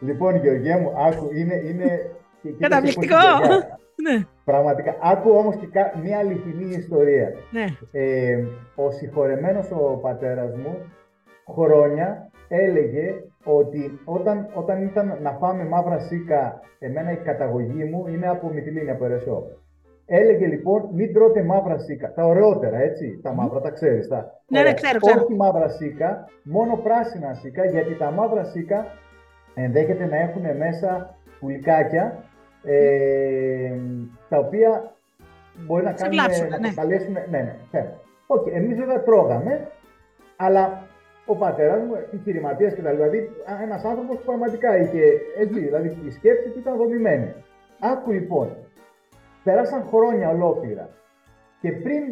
Λοιπόν, Γεωργία μου, άκου, είναι... είναι Καταπληκτικό! Ναι. Πραγματικά. Άκου όμως και μια αληθινή ιστορία. Ναι. Ε, ο συγχωρεμένος ο πατέρας μου χρόνια έλεγε ότι όταν, όταν ήταν να φάμε μαύρα σίκα, εμένα η καταγωγή μου είναι από Μυτιλίνη, από Ερεσό. Έλεγε λοιπόν, μην τρώτε μαύρα σίκα. Τα ωραιότερα, έτσι. Τα μαύρα, τα ξέρεις. Τα... Ναι, ναι, ξέρω, ξέρω. Όχι μαύρα σίκα, μόνο πράσινα σίκα, γιατί τα μαύρα σίκα ενδέχεται να έχουν μέσα πουλικάκια, ε, τα οποία μπορεί να κάνουν, να ναι. καλέσουν. Ναι, ναι, ναι. Όχι, εμείς βέβαια τρώγαμε, αλλά ο πατέρας μου, επιχειρηματία κτλ. Δηλαδή, ένας άνθρωπος που πραγματικά είχε έτσι, δηλαδή η σκέψη του ήταν δομημένη. Άκου λοιπόν, πέρασαν χρόνια ολόκληρα και πριν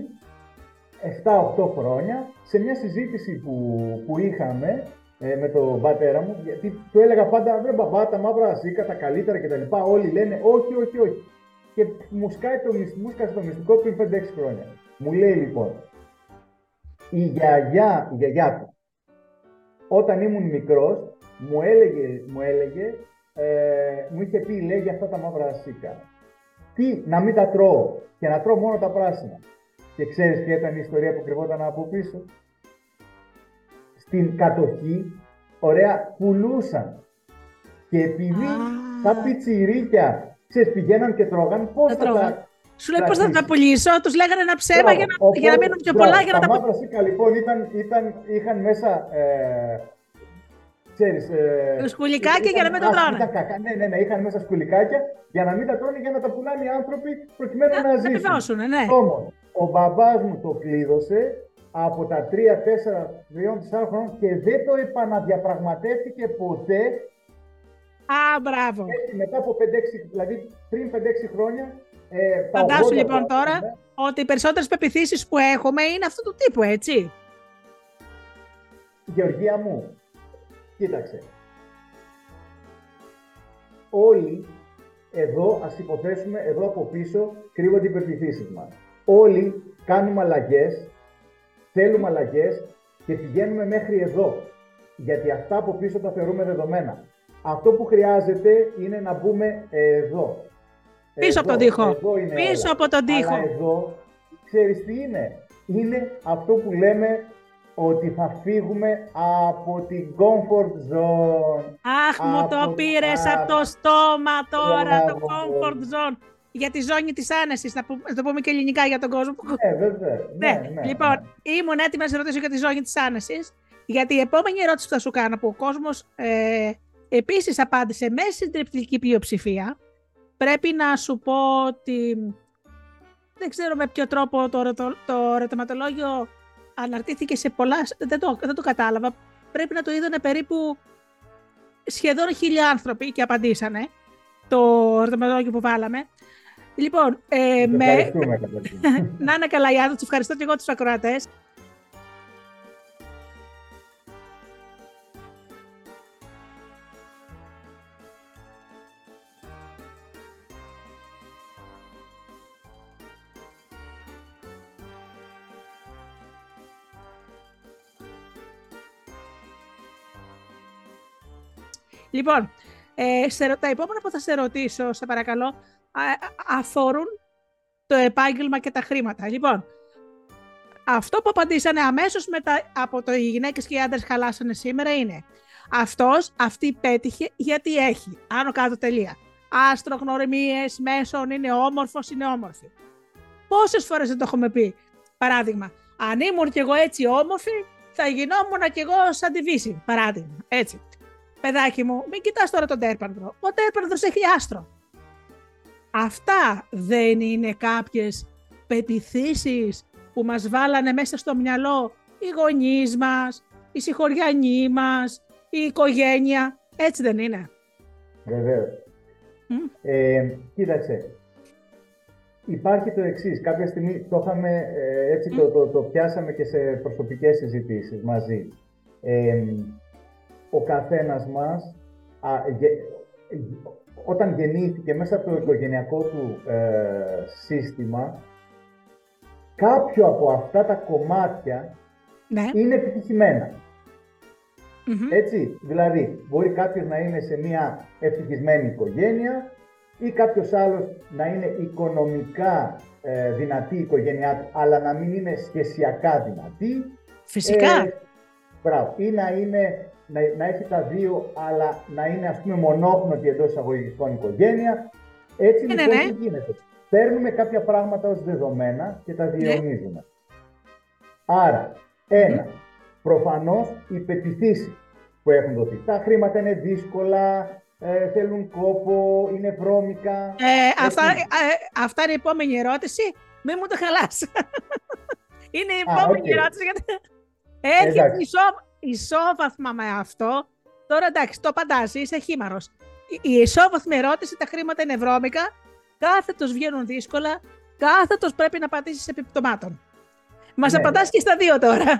7-8 χρόνια, σε μια συζήτηση που, που είχαμε ε, με τον πατέρα μου, γιατί του έλεγα πάντα, βρε μπαμπά, τα μαύρα ασίκα, τα καλύτερα κτλ. Όλοι λένε όχι, όχι, όχι. Και μου σκάει το, μου το μυστικό πριν 5-6 χρόνια. Μου λέει λοιπόν, η γιαγιά, η γιαγιά του, όταν ήμουν μικρός, μου έλεγε, μου, έλεγε, ε, μου είχε πει, λέει, για αυτά τα μαύρα ασίκα. Τι, να μην τα τρώω και να τρώω μόνο τα πράσινα. Και ξέρεις ποια ήταν η ιστορία που κρυβόταν από πίσω; Στην κατοχή, ωραία, πουλούσαν. Και επειδή τα πιτσιρίκια, ξέρεις, πηγαίναν και τρώγαν, πώς θα τα... Σου λέει πώς θα τα πουλήσω, τους λέγανε ένα ψέμα για να, για να μείνουν πιο πολλά. Για να τα μαύρα σίκα λοιπόν ήταν, ήταν, είχαν μέσα. Ε, ξέρεις, ε, σκουλικάκια για να μην τα τρώνε. Ναι, ναι, ναι, είχαν μέσα σκουλικάκια για να μην τα τρώνε για να τα πουλάνε οι άνθρωποι προκειμένου να, να ζήσουν. ναι. Όμως, ο μπαμπάς μου το κλείδωσε από τα 3, 4, 3, 4 χρόνια και δεν το επαναδιαπραγματεύτηκε ποτέ. Α, μπράβο. Έτσι, μετά από 5-6, δηλαδή πριν 5-6 χρόνια ε, Φαντάσου λοιπόν τώρα ναι. ότι οι περισσότερες πεπιθήσεις που έχουμε είναι αυτού του τύπου, έτσι. Γεωργία μου, κοίταξε. Όλοι εδώ, ας υποθέσουμε, εδώ από πίσω κρύβονται οι πεπιθήσεις μας. Όλοι κάνουμε αλλαγές, θέλουμε αλλαγές και πηγαίνουμε μέχρι εδώ. Γιατί αυτά από πίσω τα θεωρούμε δεδομένα. Αυτό που χρειάζεται είναι να μπούμε εδώ. Πίσω από τον τοίχο. Πίσω από τον τοίχο. Αλλά εδώ, ξέρεις τι είναι; Είναι αυτό που λέμε ότι θα φύγουμε από την comfort zone. Αχ, μου το πήρες από το στόμα τώρα, το comfort zone. Για τη ζώνη της άνεσης, να, το πούμε και ελληνικά για τον κόσμο. Ναι, βέβαια. Ναι, ναι, ναι, λοιπόν, ναι. ήμουν έτοιμη να σε ρωτήσω για τη ζώνη της άνεσης, γιατί η επόμενη ερώτηση που θα σου κάνω, που ο κόσμος ε, επίσης απάντησε μέσα στην τριπτική πλειοψηφία, πρέπει να σου πω ότι δεν ξέρω με ποιο τρόπο το, το, το ερωτηματολόγιο αναρτήθηκε σε πολλά, δεν το, δεν το κατάλαβα. Πρέπει να το είδανε περίπου σχεδόν χίλια άνθρωποι και απαντήσανε το ερωτηματολόγιο που βάλαμε. Λοιπόν, ε, με... να είναι καλά, Ιάδο, τους ευχαριστώ και εγώ τους ακροατές. Λοιπόν, ε, σε, τα επόμενα που θα σε ρωτήσω, σε παρακαλώ, αφορούν το επάγγελμα και τα χρήματα. Λοιπόν, αυτό που απαντήσανε αμέσως μετά από το οι γυναίκες και οι άντρες χαλάσανε σήμερα είναι αυτός, αυτή πέτυχε γιατί έχει. Άνω κάτω τελεία. Άστρο, γνωριμίες, μέσον, είναι όμορφος, είναι όμορφη. Πόσες φορές δεν το έχουμε πει. Παράδειγμα, αν ήμουν κι εγώ έτσι όμορφη, θα γινόμουν κι εγώ σαν τη Βύση. Παράδειγμα, έτσι παιδάκι μου, μην κοιτάς τώρα τον τέρπανδρο. Ο τέρπανδρος έχει άστρο. Αυτά δεν είναι κάποιες πεπιθήσεις που μας βάλανε μέσα στο μυαλό οι γονείς μας, οι συγχωριανοί μας, η οικογένεια. Έτσι δεν είναι. Βεβαίως. Ε, κοίταξε, υπάρχει το εξής. Κάποια στιγμή το, είχαμε, ε, έτσι, το, το, το, πιάσαμε και σε προσωπικές συζητήσεις μαζί. Ε, ο καθένας μας, όταν γεννήθηκε μέσα από το οικογενειακό του ε, σύστημα, κάποιο από αυτά τα κομμάτια ναι. είναι επιτυχημένα. Έτσι, δηλαδή μπορεί κάποιος να είναι σε μια ευτυχισμένη οικογένεια ή κάποιος άλλος να είναι οικονομικά ε, δυνατή η οικογένειά του, αλλά να μην είναι σχεσιακά δυνατή. Φυσικά. Ε, μπράβο. Ή να, είναι, να, να έχει τα δύο, αλλά να είναι ας πούμε μονόπνοτη εντός εισαγωγικών οικογένεια. Έτσι ναι, ναι λοιπόν ναι. τι γίνεται; Παίρνουμε κάποια πράγματα ως δεδομένα και τα ναι. διαιωνίζουμε. Άρα, ένα, προφανώς οι πεπιθήσεις που έχουν δοθεί. Τα χρήματα είναι δύσκολα, ε, θέλουν κόπο, είναι βρώμικα. Ε, αυτά, ε, αυτά είναι η επόμενη ερώτηση. Μην μου το χαλάς. είναι η επόμενη ερώτηση. Γιατί... Έχει ισό, ισόβαθμα με αυτό. Τώρα εντάξει, το απαντάς, είσαι χείμαρρος. Η ισόβαθμη ερώτηση, τα χρήματα είναι βρώμικα, κάθετος βγαίνουν δύσκολα, κάθετος πρέπει να πατήσεις επί πτωμάτων. Μας ναι. απαντάς και στα δύο τώρα.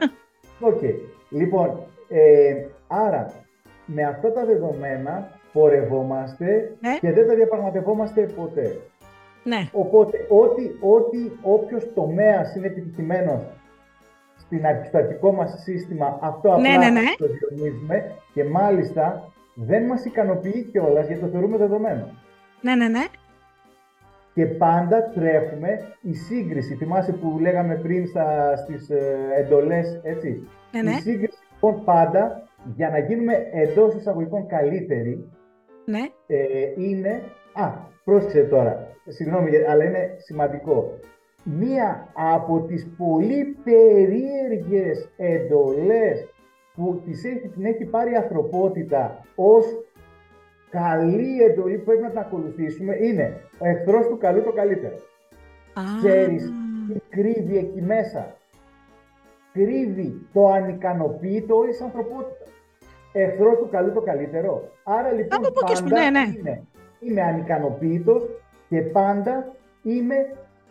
OK. Okay. Λοιπόν, ε, άρα με αυτά τα δεδομένα πορευόμαστε ναι. και δεν τα διαπραγματευόμαστε ποτέ. Ναι. Οπότε, ό,τι, ό,τι όποιος τομέας είναι επιτυχημένος στην, στο αρχικό μας σύστημα, αυτό απλά ναι, ναι, ναι. το διονύζουμε και μάλιστα δεν μας ικανοποιεί κιόλας γιατί το θεωρούμε δεδομένο. Ναι, ναι, ναι. Και πάντα τρέχουμε η σύγκριση. Θυμάσαι που λέγαμε πριν στα, στις ε, εντολές, έτσι; Ναι, ναι. Η σύγκριση λοιπόν πάντα για να γίνουμε εντός εισαγωγικών καλύτεροι ναι. ε, είναι. Α, πρόσεξε τώρα. Συγγνώμη, αλλά είναι σημαντικό. Μία από τις πολύ περίεργες εντολές που τις έχει, την έχει πάρει η ανθρωπότητα ως καλή εντολή που πρέπει να την ακολουθήσουμε είναι ο εχθρός του καλού το καλύτερο. Ah. Ξέρεις τι κρύβει εκεί μέσα; Κρύβει το ανικανοποίητο όλης της ανθρωπότητας εχθρός του καλού το καλύτερο. Άρα λοιπόν πάντα ναι, ναι. Είμαι, είμαι ανικανοποίητος και πάντα είμαι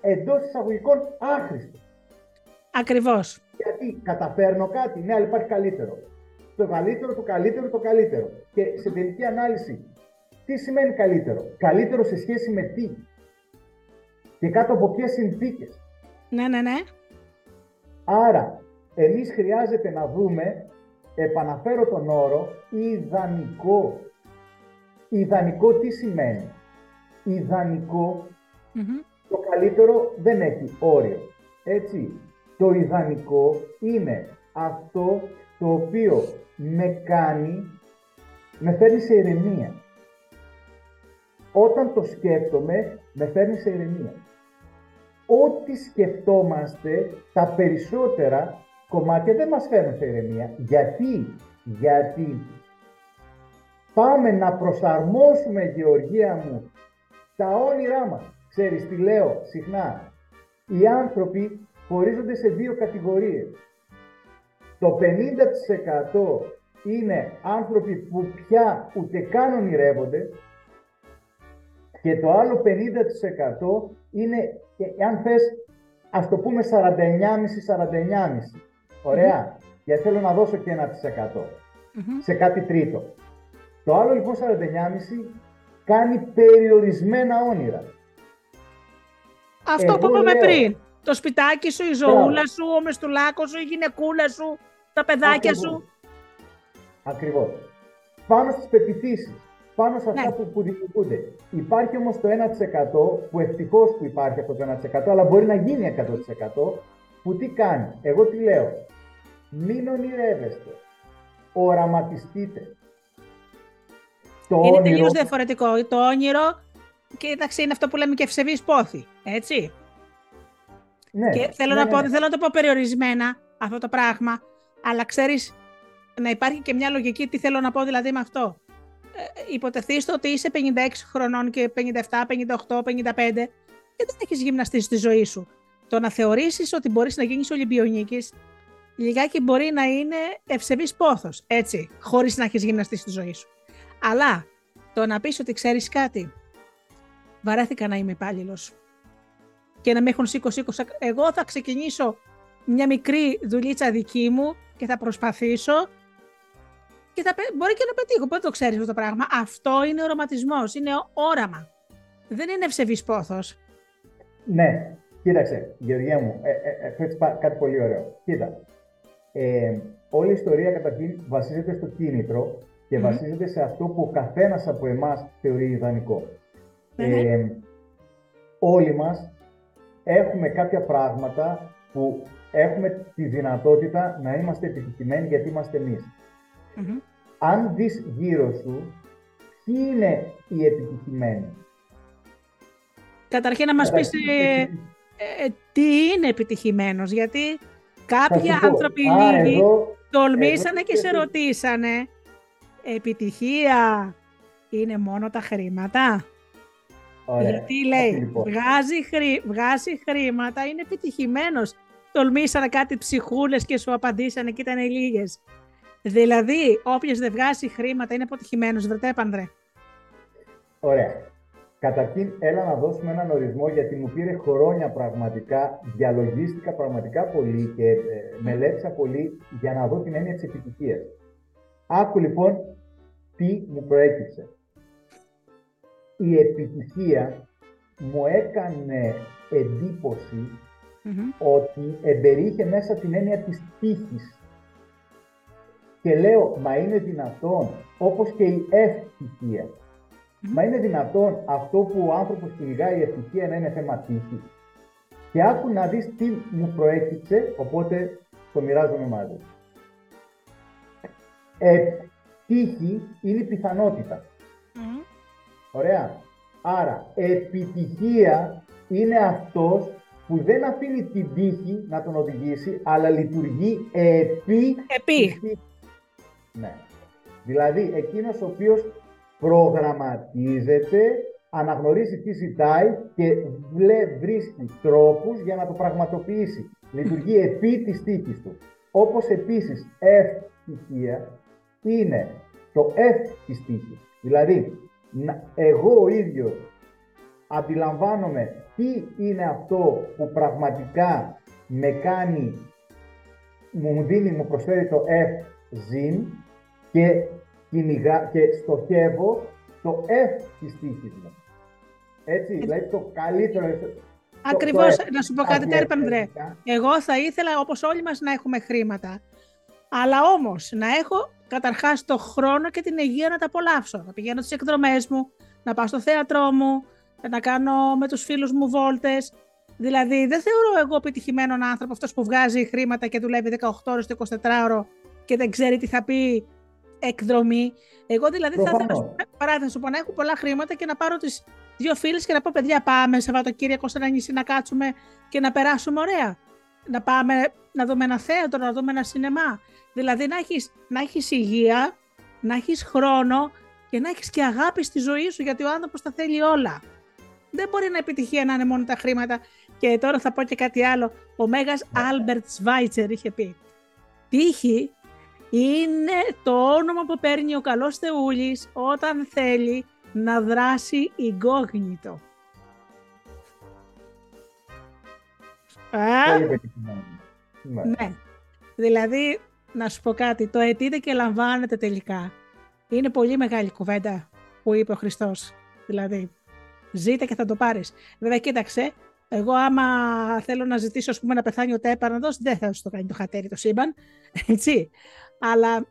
εντός εισαγωγικών άχρηστος. Ακριβώς. Γιατί καταφέρνω κάτι, ναι, αλλά υπάρχει καλύτερο. Το καλύτερο, το καλύτερο, το καλύτερο. Και σε τελική ανάλυση, τι σημαίνει καλύτερο; Καλύτερο σε σχέση με τι; Και κάτω από ποιες συνθήκες; Ναι, ναι, ναι. Άρα, εμείς χρειάζεται να δούμε επαναφέρω τον όρο ιδανικό. Ιδανικό τι σημαίνει; το καλύτερο δεν έχει όριο. Έτσι, το ιδανικό είναι αυτό το οποίο με κάνει, με φέρνει σε ηρεμία. Όταν το σκέφτομαι, με φέρνει σε ηρεμία. Ό,τι σκεφτόμαστε, τα περισσότερα κομμάτια δεν μας φέρνουν σε ηρεμία. Γιατί, γιατί πάμε να προσαρμόσουμε, Γεωργία μου, τα όνειρά μας. Ξέρεις τι λέω συχνά. Οι άνθρωποι χωρίζονται σε δύο κατηγορίες. Το 50% είναι άνθρωποι που πια ούτε καν ονειρεύονται και το άλλο 50% είναι, αν θες, ας το πούμε 49,5-49,5. Ωραία. Mm-hmm. Γιατί θέλω να δώσω και ένα σε κάτι τρίτο. Το άλλο λοιπόν 49,5 κάνει περιορισμένα όνειρα. Αυτό που είπαμε πριν. Το σπιτάκι σου, η ζωούλα σου, ο μεστουλάκος σου, η γυναικούλα σου, τα παιδάκια σου. Ακριβώς. Πάνω στις πεπιθήσεις, πάνω σε αυτά ναι. που, που δημιουργούνται. Υπάρχει όμως το 1% που ευτυχώς που υπάρχει αυτό το 1% αλλά μπορεί να γίνει 100% που τι κάνει. Εγώ τι λέω. Μην ονειρεύεστε. Οραματιστείτε. Το είναι όνειρο... τελείως διαφορετικό. Το όνειρο, κοίταξε, είναι αυτό που λέμε και ευσεβής πόθη, έτσι. Ναι, και θέλω, ναι, να ναι, πω, ναι. θέλω να το πω περιορισμένα αυτό το πράγμα, αλλά ξέρεις, να υπάρχει και μια λογική τι θέλω να πω δηλαδή με αυτό. Ε, υποτεθείς ότι είσαι 56 χρονών και 57, 58, 55 και δεν έχεις γυμναστεί στη ζωή σου. Το να θεωρήσεις ότι μπορείς να γίνεις Ολυμπιονίκης λιγάκι μπορεί να είναι ευσεβής πόθος, έτσι, χωρίς να έχεις γυμναστεί στη ζωή σου. Αλλά το να πεις ότι ξέρεις κάτι, βαρέθηκα να είμαι υπάλληλος. και να με έχουν σήκω εγώ θα ξεκινήσω μια μικρή δουλίτσα δική μου και θα προσπαθήσω και θα, μπορεί και να πετύχω. Πότε το ξέρεις αυτό το πράγμα; Αυτό είναι οραματισμός, είναι όραμα. Δεν είναι ευσεβής πόθος. Ναι, κοίταξε, Γεωργία μου, ε, ε, ε κάτι πολύ ωραίο. Κοίτα, ε, όλη η ιστορία καταρχήν βασίζεται στο κίνητρο και βασίζεται σε αυτό που ο καθένας από εμάς θεωρεί ιδανικό. Ε, όλοι μας έχουμε κάποια πράγματα που έχουμε τη δυνατότητα να είμαστε επιτυχημένοι γιατί είμαστε Αν δεις γύρω σου, ποιοι είναι οι επιτυχημένοι; Καταρχήν να μας πεις ε, ε, τι είναι επιτυχημένος, γιατί κάποιοι άνθρωποι λίγοι τολμήσανε και σε ρωτήσανε επιτυχία είναι μόνο τα χρήματα; Γιατί λέει, λοιπόν. βγάζει, χρή, βγάζει χρήματα, είναι επιτυχημένος. Τολμήσανε κάτι ψυχούλες και σου απαντήσανε και ήταν λίγες. Δηλαδή, όποιος δεν βγάζει χρήματα είναι αποτυχημένος. Βρετέ, Πανδρέ. Ωραία. Καταρχήν, έλα να δώσουμε έναν ορισμό, γιατί μου πήρε χρόνια πραγματικά, διαλογίστηκα πραγματικά πολύ και ε, μελέτησα πολύ για να δω την έννοια της επιτυχίας. Άκου λοιπόν τι μου προέκυψε. Η επιτυχία μου έκανε ότι εμπεριείχε μέσα την έννοια της τύχης. Και λέω, μα είναι δυνατόν, όπως και η ευτυχία, Μα είναι δυνατόν αυτό που ο άνθρωπος κυνηγάει η ευτυχία να είναι θέμα τύχης. Και άκου να δεις τι μου προέκυψε, οπότε το μοιράζομαι μαζί. Ε, τύχη είναι η πιθανότητα. Ωραία. Άρα, επιτυχία είναι αυτός που δεν αφήνει την τύχη να τον οδηγήσει, αλλά λειτουργεί επί... Επί. Ναι. Δηλαδή, εκείνος ο οποίος προγραμματίζεται, αναγνωρίζει τι ζητάει και βρίσκει τρόπους για να το πραγματοποιήσει. Λειτουργεί επί της τύχης του. Όπως επίσης ευτυχία είναι το F της τύχης. Δηλαδή, εγώ ο ίδιος αντιλαμβάνομαι τι είναι αυτό που πραγματικά με κάνει, μου δίνει, μου προσφέρει το F ζήν και κυνηγά και στοχεύω το F της τύχης μου. Έτσι, δηλαδή το καλύτερο... Ακριβώς, να σου πω κάτι τέρπα, Ανδρέ. Εγώ θα ήθελα, όπως όλοι μας, να έχουμε χρήματα. Αλλά όμως, να έχω καταρχάς το χρόνο και την υγεία να τα απολαύσω. Να πηγαίνω στις εκδρομές μου, να πάω στο θέατρό μου, να κάνω με τους φίλους μου βόλτες. Δηλαδή, δεν θεωρώ εγώ επιτυχημένον άνθρωπο αυτός που βγάζει χρήματα και δουλεύει 18 ώρες το 24 ώρο και δεν ξέρει τι θα πει εκδρομή. Εγώ δηλαδή θα ήθελα, παράδειγμα, σου πω να έχω πολλά χρήματα και να πάρω τις δύο φίλες και να πω: Παιδιά, πάμε Σαββατοκύριακο σε ένα νησί να κάτσουμε και να περάσουμε ωραία. Να πάμε να δούμε ένα θέατρο, να δούμε ένα σινεμά. Δηλαδή να έχεις να έχεις υγεία, να έχεις χρόνο και να έχεις και αγάπη στη ζωή σου, γιατί ο άνθρωπος τα θέλει όλα. Δεν μπορεί να επιτυχία να είναι μόνο τα χρήματα. Και τώρα θα πω και κάτι άλλο. Ο Μέγας Άλμπερτ Σβάιτσερ είχε πει «Τύχη είναι το όνομα που παίρνει ο καλός Θεούλης όταν θέλει να δράσει incognito. Ναι. ναι. Δηλαδή, να σου πω κάτι, το αιτείτε και λαμβάνετε τελικά. Είναι πολύ μεγάλη κουβέντα που είπε ο Χριστός. Δηλαδή, ζείτε και θα το πάρεις. Βέβαια, κοίταξε, εγώ άμα θέλω να ζητήσω ας πούμε, να πεθάνει ο τέπαρνοδος, δεν θα σου το κάνει το χατέρι το σύμπαν, έτσι. Αλλά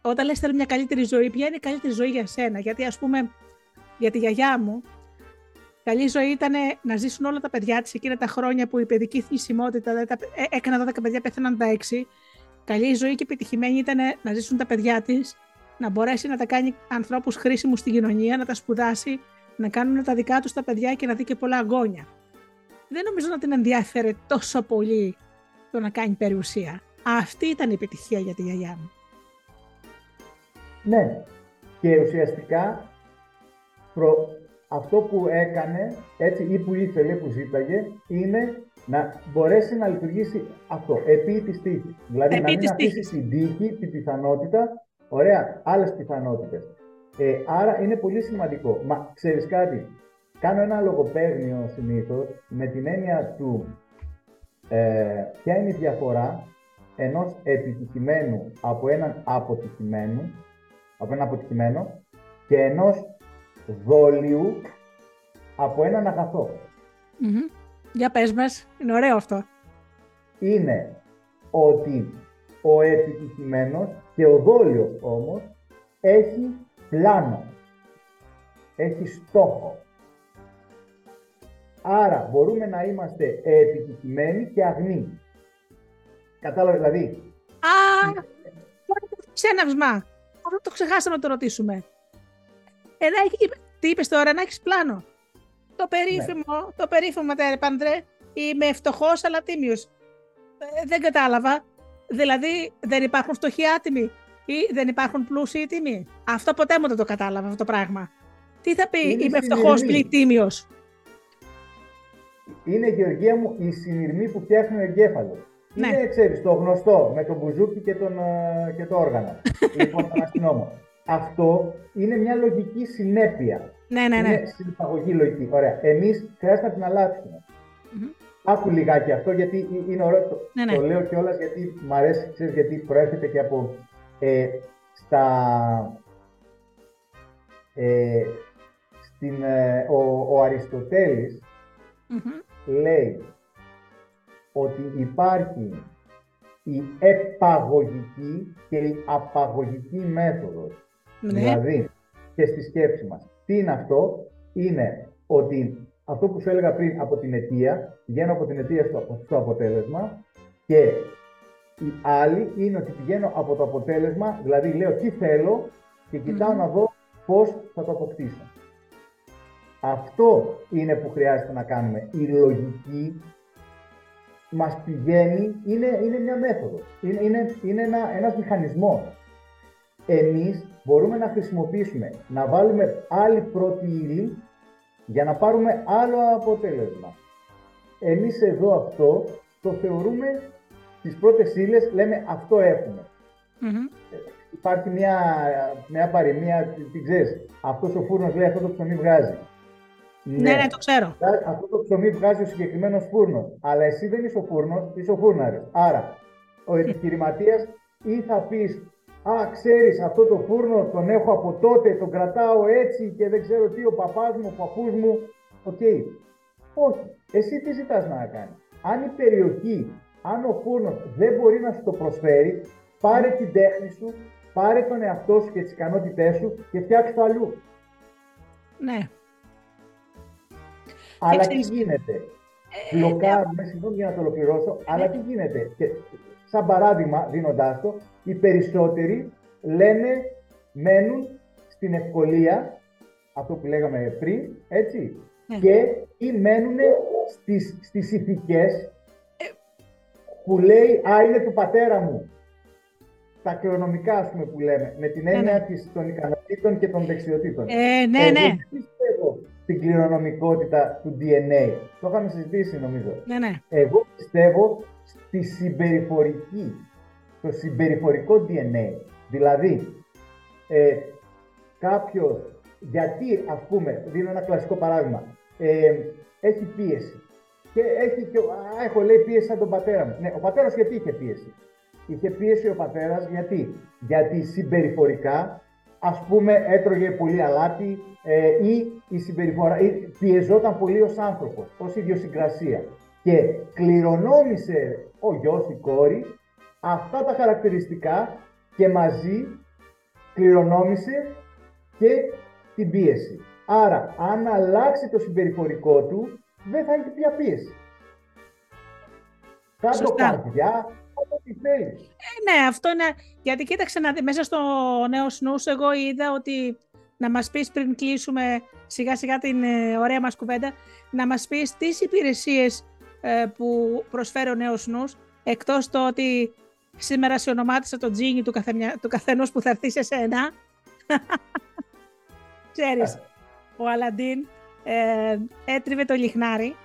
όταν λες θέλω μια καλύτερη ζωή, ποια είναι η καλύτερη ζωή για σένα. Γιατί ας πούμε για τη γιαγιά μου, καλή ζωή ήταν να ζήσουν όλα τα παιδιά της εκείνα τα χρόνια που η παιδική θνησιμότητα, ε, έκανα 12 παιδιά, πέθαναν τα 6. Καλή ζωή και επιτυχημένη ήταν να ζήσουν τα παιδιά της, να μπορέσει να τα κάνει ανθρώπους χρήσιμους στην κοινωνία, να τα σπουδάσει, να κάνουν τα δικά τους τα παιδιά και να δει και πολλά αγώνια. Δεν νομίζω να την ενδιαφέρε τόσο πολύ το να κάνει περιουσία. Αυτή ήταν η επιτυχία για τη γιαγιά μου. Ναι. Και ουσιαστικά προ... αυτό που έκανε, έτσι, ή που ήθελε, που ζήταγε, είναι να μπορέσει να λειτουργήσει αυτό, επί της τύχης. Δηλαδή επί να μην αφήσει την τύχη, την πιθανότητα, ωραία, άλλες πιθανότητες. Ε, άρα είναι πολύ σημαντικό. Μα ξέρεις κάτι, κάνω ένα λογοπαίγνιο συνήθως με την έννοια του ε, ποια είναι η διαφορά ενός επιτυχημένου από έναν αποτυχημένο, από έναν αποτυχημένο και ενός δόλιου από έναν αγαθό. Για πες μας, είναι ωραίο αυτό. Είναι ότι ο επιτυχημένος και ο δόλιος όμως έχει πλάνο, έχει στόχο. Άρα μπορούμε να είμαστε επιτυχημένοι και αγνοί. Κατάλαβες δηλαδή. Α, ξέναυσμα. Αυτό το ξεχάσαμε να το ρωτήσουμε. Ε, τι είπες τώρα, να έχεις πλάνο. Το περίφημο, ναι. το περίφημο Παντρέ, είμαι φτωχός αλλά τίμιος. Ε, δεν κατάλαβα. Δηλαδή δεν υπάρχουν φτωχοί άτιμοι ή δεν υπάρχουν πλούσιοι τίμοι; Αυτό ποτέ μου δεν το κατάλαβα αυτό το πράγμα. Τι θα πει είμαι φτωχός πλή τίμιος; Είναι, Γεωργία μου, η συνειρμή που φτιάχνει ο εγκέφαλος. Ναι. Είναι, ξέρεις, το γνωστό με τον μπουζούκι και, τον, ε, και το όργανο. λοιπόν, τον αστυνόμο. Αυτό είναι μια λογική συνέπεια. Ναι, ναι, ναι. Είναι συμπαγωγή λογική. Ωραία. Εμείς χρειάζεται να την αλλάξουμε. Mm-hmm. Άκου λιγάκι αυτό, γιατί είναι ωραίο. Το, ναι, ναι. το λέω κιόλας γιατί μου αρέσει, ξέρεις, γιατί προέρχεται και από ε, στα. Ε, στην, ε, ο, ο αριστοτελης λέει ότι υπάρχει η επαγωγική και η απαγωγική μέθοδος. Ναι. Δηλαδή, και στη σκέψη μας. Τι είναι αυτό, είναι ότι αυτό που σου έλεγα πριν από την αιτία, πηγαίνω από την αιτία στο, στο αποτέλεσμα και η άλλη είναι ότι πηγαίνω από το αποτέλεσμα, δηλαδή λέω τι θέλω και κοιταω να δω πώς θα το αποκτήσω. Αυτό είναι που χρειάζεται να κάνουμε. Η λογική μας πηγαίνει, είναι, είναι μια μέθοδος, είναι, είναι, είναι ένα, ένας μηχανισμός. Εμείς μπορούμε να χρησιμοποιήσουμε, να βάλουμε άλλη πρώτη ύλη για να πάρουμε άλλο αποτέλεσμα. Εμείς εδώ αυτό το θεωρούμε τις πρώτες ύλες, λέμε αυτό έχουμε. Υπάρχει μια, μια παροιμία, την ξέρεις, αυτός ο φούρνος λέει αυτό το ψωμί βγάζει. Ναι, ναι, το ξέρω. Αυτό το ψωμί βγάζει ο συγκεκριμένος φούρνος. Αλλά εσύ δεν είσαι ο φούρνος, είσαι ο φούρναρης. Άρα, ο επιχειρηματίας ή θα πεις Α, ξέρεις, αυτό το φούρνο τον έχω από τότε, τον κρατάω έτσι και δεν ξέρω τι, ο μπαμπάς μου, ο παππούς μου. OK. Okay. Όχι. Εσύ τι ζητάς να κάνεις; Αν η περιοχή, αν ο φούρνος δεν μπορεί να σου το προσφέρει, πάρε την τέχνη σου, πάρε τον εαυτό σου και τις ικανότητές σου και φτιάξε το αλλού. Ναι. Αλλά τι γίνεται; Ε, Μπλοκάρουμε, συγγνώμη για να το ολοκληρώσω, αλλά τι γίνεται; Και, σαν παράδειγμα, δίνοντάς το, οι περισσότεροι λένε, μένουν στην ευκολία, αυτό που λέγαμε πριν, έτσι, ναι. και ή μένουν στις, στις ηθικές ε. που λέει «Α, είναι του πατέρα μου». Τα κληρονομικά, ας πούμε, που λέμε, με την ναι, έννοια ναι, της, των ικανοτήτων και των δεξιοτήτων. Ε, ναι, ναι την κληρονομικότητα του DNA. Το είχαμε συζητήσει νομίζω. Ναι, ναι. Εγώ πιστεύω στη συμπεριφορική, στο συμπεριφορικό DNA. Δηλαδή, ε, κάποιος, γιατί ας πούμε, δίνω ένα κλασικό παράδειγμα, ε, έχει πίεση. Και έχει και, α, έχω λέει πίεση σαν τον πατέρα μου. Ναι, ο πατέρας γιατί είχε πίεση; Είχε πίεση ο πατέρας γιατί, γιατί συμπεριφορικά ας πούμε έτρωγε πολύ αλάτι ε, ή η συμπεριφορά, ή πιεζόταν πολύ ως άνθρωπος, ως ιδιοσυγκρασία και κληρονόμησε ο γιος, η κόρη αυτά τα χαρακτηριστικά και μαζί κληρονόμησε και την πίεση. Άρα, αν αλλάξει το συμπεριφορικό του, δεν θα έχει πια πίεση. Θα το καρδιά, ε, ναι, αυτό είναι. Γιατί κοίταξε να δει, μέσα στο νέο σνούς εγώ είδα ότι να μας πεις πριν κλείσουμε σιγά σιγά την ε, ωραία μας κουβέντα, να μας πεις τις υπηρεσίες ε, που προσφέρει ο νέος νους, εκτός το ότι σήμερα σε ονομάτισα το τζίνι του, καθεμιά, του καθενός που θα έρθει σε σένα. Ξέρεις, ο Αλαντίν ε, έτριβε το λιχνάρι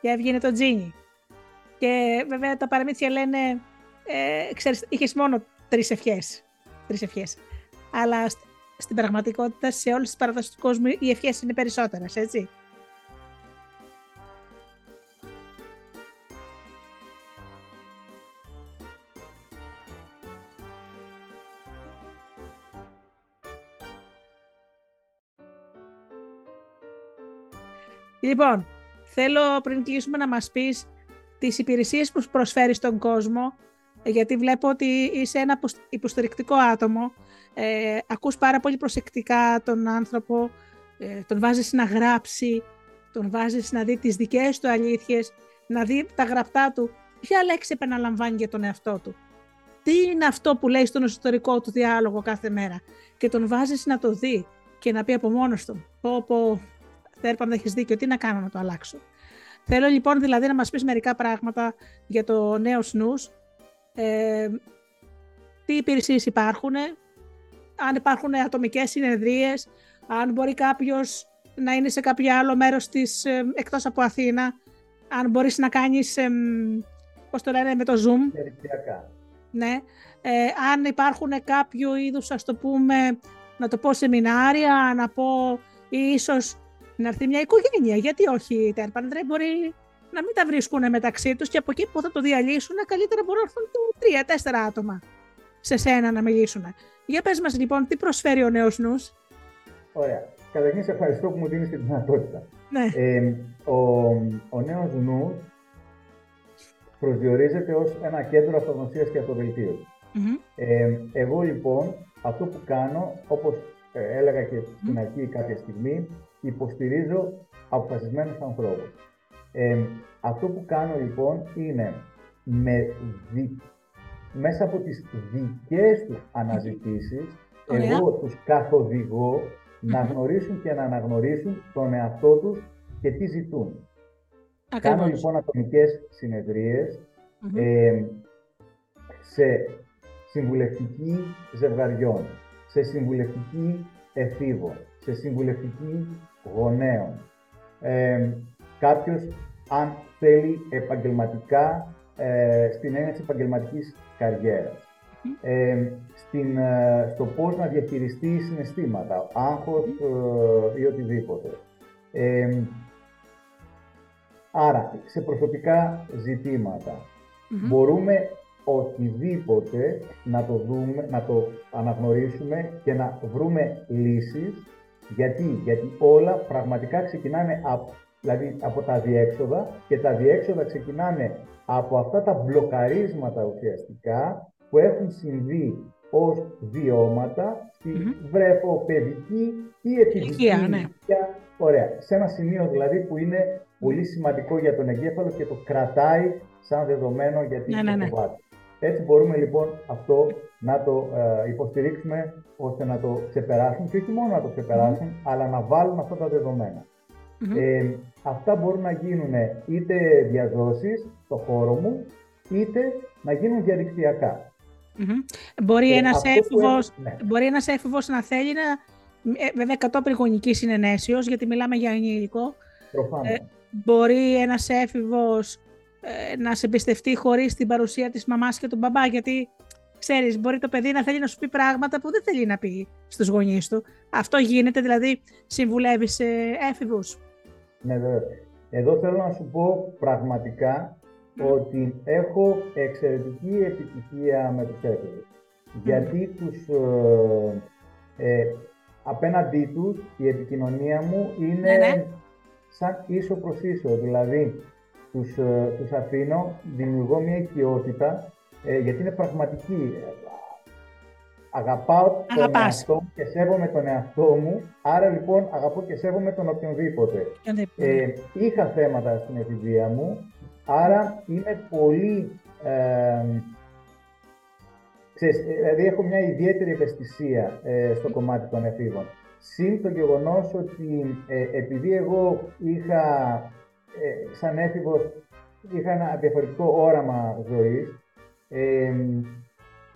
και έβγαινε το τζίνι. Και βέβαια τα παραμύθια λένε ε, ξέρεις, είχες μόνο τρεις ευχές. Τρεις ευχές. Αλλά στην πραγματικότητα, σε όλες τις παραδόσεις του κόσμου, οι ευχές είναι περισσότερες, έτσι. Λοιπόν, θέλω πριν κλείσουμε να μας πεις τις υπηρεσίες που προσφέρεις στον κόσμο γιατί βλέπω ότι είσαι ένα υποστηρικτικό άτομο, ε, ακούς πάρα πολύ προσεκτικά τον άνθρωπο, ε, τον βάζεις να γράψει, τον βάζεις να δει τις δικές του αλήθειες, να δει τα γραπτά του, ποια λέξη επαναλαμβάνει για τον εαυτό του; Τι είναι αυτό που λέει στον εσωτερικό του διάλογο κάθε μέρα; Και τον βάζεις να το δει και να πει από μόνος του, πω πω, Θέρπα, να έχεις δίκιο, τι να κάνω να το αλλάξω. Θέλω λοιπόν δηλαδή να μας πεις μερικά πράγματα για το νέο σνούς, ε, τι υπηρεσίες υπάρχουν, αν υπάρχουν ατομικές συνεδρίες, αν μπορεί κάποιος να είναι σε κάποιο άλλο μέρος της, ε, εκτός από Αθήνα, αν μπορείς να κάνεις, ε, πώς το λένε, με το Zoom. Ναι. Ε, αν υπάρχουν κάποιο είδους, ας το πούμε, να το πω σεμινάρια, να πω ίσως να έρθει μια οικογένεια. Γιατί όχι, τέρπαντρε, μπορεί να μην τα βρίσκουν μεταξύ τους και από εκεί που θα το διαλύσουν, καλύτερα μπορούν να έρθουν τρία-τέσσερα άτομα σε σένα να μιλήσουν. Για πες μας λοιπόν, τι προσφέρει ο νέος νους; Ωραία. Καταρχήν σε ευχαριστώ που μου δίνεις τη δυνατότητα. Ναι. Ε, ο, ο νέος νους προσδιορίζεται ως ένα κέντρο αυτογνωσίας και αυτοβελτίωσης. Mm-hmm. Ε, εγώ λοιπόν αυτό που κάνω, όπως ε, έλεγα και στην αρχή κάποια στιγμή, υποστηρίζω αποφασισμένους ανθρώπους. Ε, αυτό που κάνω λοιπόν είναι με μέσα από τις δικές τους αναζητήσεις, εγώ τους καθοδηγώ να γνωρίσουν και να αναγνωρίσουν τον εαυτό τους και τι ζητούν. Κάνω λοιπόν ατομικές σε συμβουλευτική ζευγαριών, σε συμβουλευτική εφήβων, σε συμβουλευτική γονέων. Ε, κάποιος, αν θέλει επαγγελματικά, ε, στην έννοια της επαγγελματικής καριέρας. Ε, στην, ε, στο πώς να διαχειριστεί συναισθήματα, άγχος ε, ή οτιδήποτε. άρα, σε προσωπικά μπορούμε οτιδήποτε να το δούμε, να το αναγνωρίσουμε και να βρούμε λύσεις. Γιατί, γιατί όλα πραγματικά ξεκινάνε από, δηλαδή από τα διέξοδα και τα διέξοδα ξεκινάνε από αυτά τα μπλοκαρίσματα ουσιαστικά που έχουν συμβεί ως βιώματα στη mm-hmm. βρεφοπαιδική ή επιδική ναι. Ωραία. Σε ένα σημείο δηλαδή που είναι πολύ σημαντικό για τον εγκέφαλο και το κρατάει σαν δεδομένο για την ναι, ναι, ναι. Έτσι μπορούμε λοιπόν αυτό να το ε, υποστηρίξουμε ώστε να το ξεπεράσουν και όχι μόνο να το ξεπερασουν αλλά να βάλουν αυτά τα δεδομενα Ε, αυτά μπορούν να γίνουν είτε διαδόσεις στο χώρο μου, είτε να γίνουν διαδικτυακά. Μπορεί, ένας έφηβος, ναι. μπορεί ένας έφηβος να θέλει να, ε, βέβαια κατόπιν γονικής συνενέσεως, γιατί μιλάμε για ενήλικο. Ε, μπορεί ένας έφηβος ε, να σε εμπιστευτεί χωρίς την παρουσία της μαμάς και του μπαμπά. Γιατί ξέρεις, μπορεί το παιδί να θέλει να σου πει πράγματα που δεν θέλει να πει στους γονείς του. Αυτό γίνεται, δηλαδή συμβουλεύεις έφηβους. Ναι, βέβαια. Εδώ θέλω να σου πω πραγματικά ότι έχω εξαιρετική επιτυχία με τους έφηβους. Γιατί τους, ε, ε, απέναντί τους η επικοινωνία μου είναι ναι, ναι. σαν ίσο προς ίσο. Δηλαδή, τους, ε, τους αφήνω, δημιουργώ μια οικειότητα, ε, γιατί είναι πραγματική. Αγαπάω τον εαυτό μου και σέβομαι τον εαυτό μου, άρα λοιπόν αγαπώ και σέβομαι τον οποιονδήποτε. Ε, είχα θέματα στην εφηβεία μου, άρα είμαι πολύ... Ε, ξέρεις, δηλαδή έχω μια ιδιαίτερη ευαισθησία ε, στο κομμάτι των εφήβων. Συν το γεγονός ότι επειδή εγώ είχα ε, σαν έφηβος είχα ένα διαφορετικό όραμα ζωής. Ε,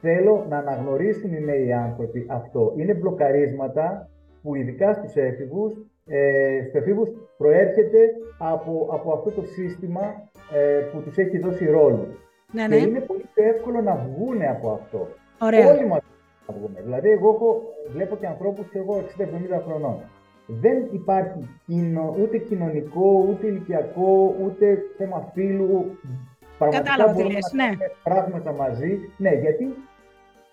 θέλω να αναγνωρίσουν οι νέοι άνθρωποι αυτό. Είναι μπλοκαρίσματα που ειδικά στους έφηβους, ε, στους έφηβους προέρχεται από, από αυτό το σύστημα ε, που τους έχει δώσει ρόλο. Ναι, ναι. Και είναι πολύ πιο εύκολο να βγουν από αυτό. Ωραία. Όλοι μας να βγουν. Δηλαδή, εγώ έχω, βλέπω και ανθρώπους και εγώ 60-70 χρονών δεν υπάρχει κοινο, ούτε κοινωνικό, ούτε ηλικιακό, ούτε θέμα φύλου. Κατάλαβα τι λες, ναι. Πράγματα μαζί. Ναι, γιατί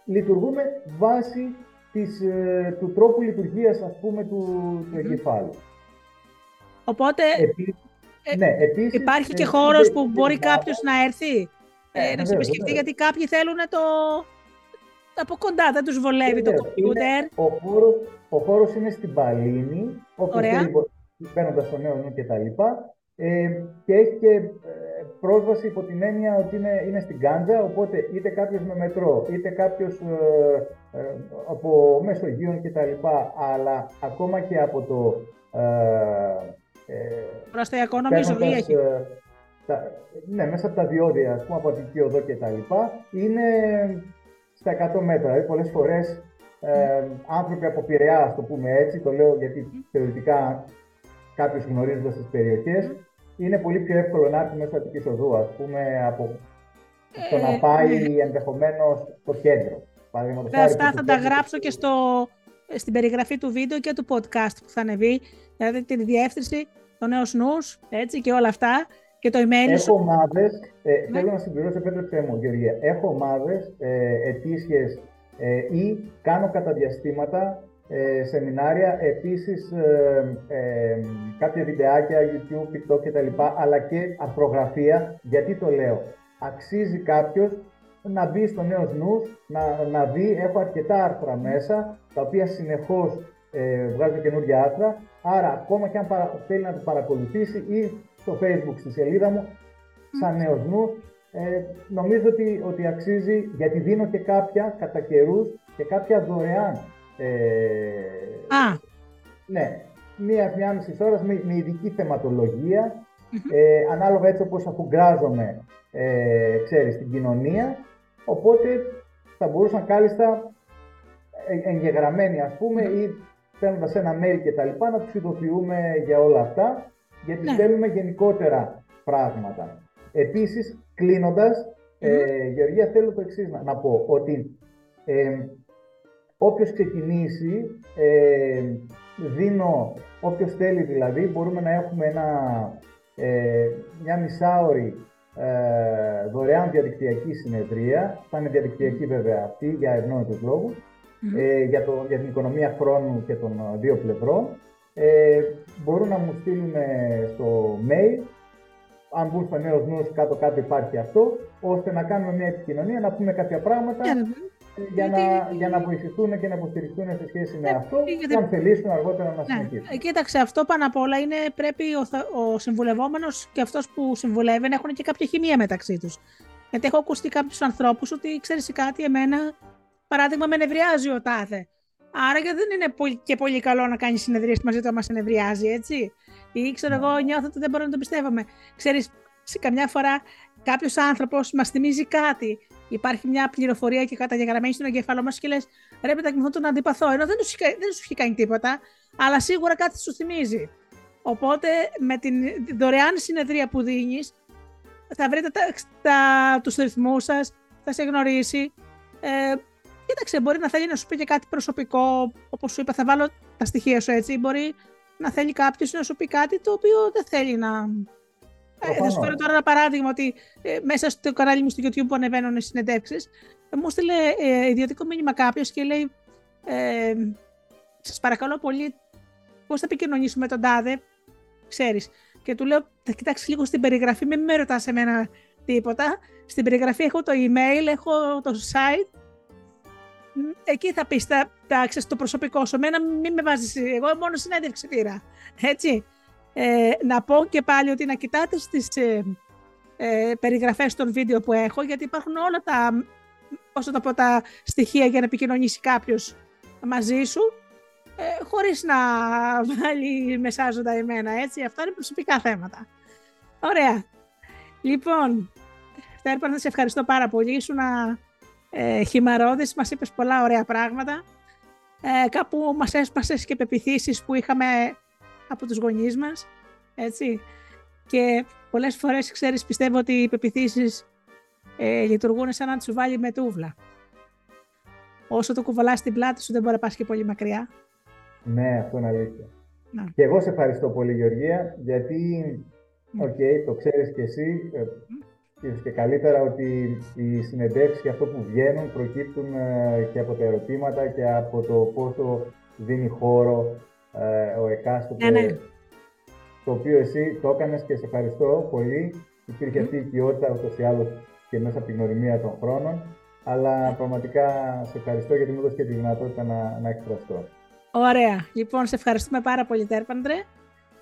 λειτουργούμε βάσει της, ε, του τρόπου λειτουργίας, ας πούμε, του, του εγκεφάλου. Οπότε, ε, ναι, επίσης, υπάρχει και χώρος που μπορεί κάποιος να έρθει; Ε, να σου επισκεφτεί, γιατί κάποιοι θέλουν το, από κοντά, δεν τους βολεύει το κομπιούτερ. Ο χώρος, ο χώρος είναι στην Παλίνη, όποιος θέλει παίρνοντας το νέο νου και τα λοιπά. Ε, και έχει και ε, πρόσβαση υπό την έννοια ότι είναι, είναι στην Κάντζα, οπότε είτε κάποιος με μετρό, είτε κάποιος ε, ε, από Μεσογείων και τα λοιπά, αλλά ακόμα και από το... Ε, Προσταϊκό νομίζω έχει. Τα, ναι, μέσα από τα διόδια, ας πούμε, από την Οδό και τα λοιπά, είναι στα 100 μέτρα. Δηλαδή, πολλές φορές ε, άνθρωποι από Πειραιά, ας το πούμε έτσι, το λέω γιατί θεωρητικά κάποιος γνωρίζοντας τις περιοχές, είναι πολύ πιο εύκολο να έρθει μέσω Αττικής Οδού, ας πούμε, από το να ε, πάει ναι. ενδεχομένως στο κέντρο. Αυτά θα τα γράψω και στο, στην περιγραφή του βίντεο και του podcast που θα ανεβεί, δηλαδή την διεύθυνση, το νέο νους, έτσι και όλα αυτά και το email Έχω σου. ομάδες, ε, ναι. θέλω να συμπληρώσω, επέτρεψέ μου, Γεωργία. Έχω ομάδες ε, ετήσιες ε, ή κάνω κατά διαστήματα ε, σεμινάρια, επίσης ε, ε, κάποια βιντεάκια, YouTube, TikTok κτλ. Αλλά και αρθρογραφία. Γιατί το λέω; Αξίζει κάποιος να μπει στο νέο νους, να, να δει, έχω αρκετά άρθρα μέσα, τα οποία συνεχώς ε, βγάζω καινούργια άρθρα. Άρα, ακόμα και αν παρα, θέλει να το παρακολουθήσει ή στο facebook στη σελίδα μου, σαν νέος νους, ε, νομίζω ότι, ότι αξίζει, γιατί δίνω και κάποια κατά καιρούς και κάποια δωρεάν ε, Α. Ναι, μία, μία μισή ώρα με, με ειδική ε, ανάλογα έτσι όπως αφουγκράζομαι, ε, ξέρεις, στην κοινωνία, οπότε θα μπορούσαν κάλλιστα ε, εγγεγραμμένοι ας πούμε ή παίρνοντας ένα mail και τα λοιπά να τους ειδοποιούμε για όλα αυτά γιατί ναι. θέλουμε γενικότερα πράγματα. Επίσης, κλείνοντας, ε, Γεωργία, θέλω το εξής να, να πω, ότι ε, Όποιος ξεκινήσει, ε, δίνω, όποιος θέλει δηλαδή, μπορούμε να έχουμε ένα, ε, μια μισάωρη ε, δωρεάν διαδικτυακή συνεδρία. Θα είναι διαδικτυακή βέβαια αυτή για ευνόητους ε, για, το, για την οικονομία χρόνου και των δύο πλευρών. Ε, μπορούν να μου στείλουν στο mail, αν μπουν στο νέο νους κάτω-κάτω υπάρχει αυτό, ώστε να κάνουμε μια επικοινωνία, να πούμε κάποια πράγματα για, να, για να βοηθηθούν και να υποστηριχθούν σε σχέση με ε, αυτό και αν θελήσουν αργότερα να ναι. συνεχίσουν. Ε, κοίταξε, αυτό πάνω απ' όλα είναι πρέπει ο, ο συμβουλευόμενος και αυτός που συμβουλεύει να έχουν και κάποια χημεία μεταξύ τους. Γιατί έχω ακούσει κάποιους ανθρώπους ότι ξέρεις κάτι, εμένα παράδειγμα με νευριάζει ο τάδε. Άρα και δεν είναι και πολύ καλό να κάνεις συνεδρίες μαζί του, άμα σε νευριάζει, έτσι. Ή ξέρω εγώ, ναι. νιώθω ότι δεν μπορώ να το πιστεύαμε. Ξέρεις, σε καμιά φορά κάποιος άνθρωπος μας θυμίζει κάτι υπάρχει μια πληροφορία και καταγεγραμμένη στον εγκέφαλό μας και λες: Ρε, παιδάκι μου, τον αντιπαθώ. Ενώ δεν, σου, δεν σου έχει κάνει τίποτα, αλλά σίγουρα κάτι σου θυμίζει. Οπότε με την δωρεάν συνεδρία που δίνεις, θα βρείτε τα, τα, τους ρυθμούς σας, θα σε γνωρίσει. Ε, κοίταξε, μπορεί να θέλει να σου πει και κάτι προσωπικό, όπως σου είπα, θα βάλω τα στοιχεία σου έτσι. Μπορεί να θέλει κάποιος να σου πει κάτι το οποίο δεν θέλει να, ε, θα σου φέρω τώρα ένα παράδειγμα ότι ε, μέσα στο κανάλι μου στο YouTube που ανεβαίνουν οι συνεντεύξεις, ε, μου στείλε ε, ιδιωτικό μήνυμα κάποιος και λέει: ε, Σας παρακαλώ πολύ, πώς θα επικοινωνήσουμε τον τάδε, ξέρεις. Και του λέω: Θα κοιτάξεις λίγο στην περιγραφή, μην με ρωτάς εμένα τίποτα. Στην περιγραφή έχω το email, έχω το site. Εκεί θα πεις τα, τα το προσωπικό σου. Εμένα μην με βάζεις. Εγώ μόνο συνέντευξη πήρα. Έτσι. Ε, να πω και πάλι ότι να κοιτάτε στις ε, ε, περιγραφές των βίντεο που έχω, γιατί υπάρχουν όλα τα, όσο το πω, τα στοιχεία για να επικοινωνήσει κάποιος μαζί σου, ε, χωρίς να βάλει μεσάζοντα εμένα, έτσι. Αυτά είναι προσωπικά θέματα. Ωραία. Λοιπόν, Φτέρπα, να σε ευχαριστώ πάρα πολύ. Ήσουν ε, χυμαρώδης, μας είπες πολλά ωραία πράγματα. Ε, κάπου μας έσπασες και πεποιθήσεις που είχαμε από τους γονείς μας, έτσι. Και πολλές φορές, ξέρεις, πιστεύω ότι οι πεποιθήσεις ε, λειτουργούν σαν ένα τσουβάλι με τούβλα. Όσο το κουβαλάς στην πλάτη σου δεν μπορεί να πας και πολύ μακριά. Ναι, αυτό είναι αλήθεια. Να. Και εγώ σε ευχαριστώ πολύ Γεωργία, γιατί, OK, okay, το ξέρεις και εσύ, mm. Και καλύτερα ότι οι συνεντεύξεις και αυτό που βγαίνουν προκύπτουν ε, και από τα ερωτήματα και από το πόσο δίνει χώρο ε, ο εκάστοτε, ναι, ναι. το οποίο εσύ το έκανες και σε ευχαριστώ πολύ. Υπήρχε αυτή η οικειότητα ούτως ή άλλως και μέσα από την γνωριμία των χρόνων. Αλλά πραγματικά σε ευχαριστώ γιατί μου έδωσε και τη δυνατότητα να, να εκφραστώ. Ωραία. Λοιπόν, σε ευχαριστούμε πάρα πολύ, Τέρπαντρε.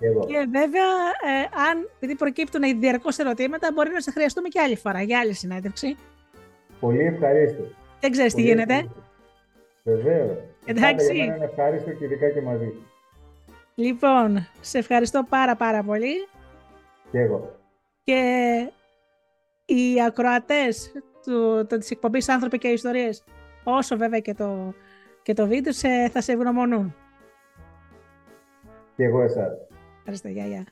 Και, εγώ. και βέβαια, ε, αν επειδή προκύπτουν διαρκώς ερωτήματα, μπορεί να σε χρειαστούμε και άλλη φορά για άλλη συνέντευξη. Πολύ ευχαρίστω. Δεν ξέρεις τι γίνεται. Βεβαίως. Εντάξει. Για είναι ευχάριστο και ειδικά και μαζί. Λοιπόν, σε ευχαριστώ πάρα πάρα πολύ. Και εγώ. Και οι ακροατές του, το, της εκπομπής «Άνθρωποι και Ιστορίες», όσο βέβαια και το, και το βίντεο, σε, θα σε ευγνωμονούν. Και εγώ εσάς. I was like, yeah, yeah.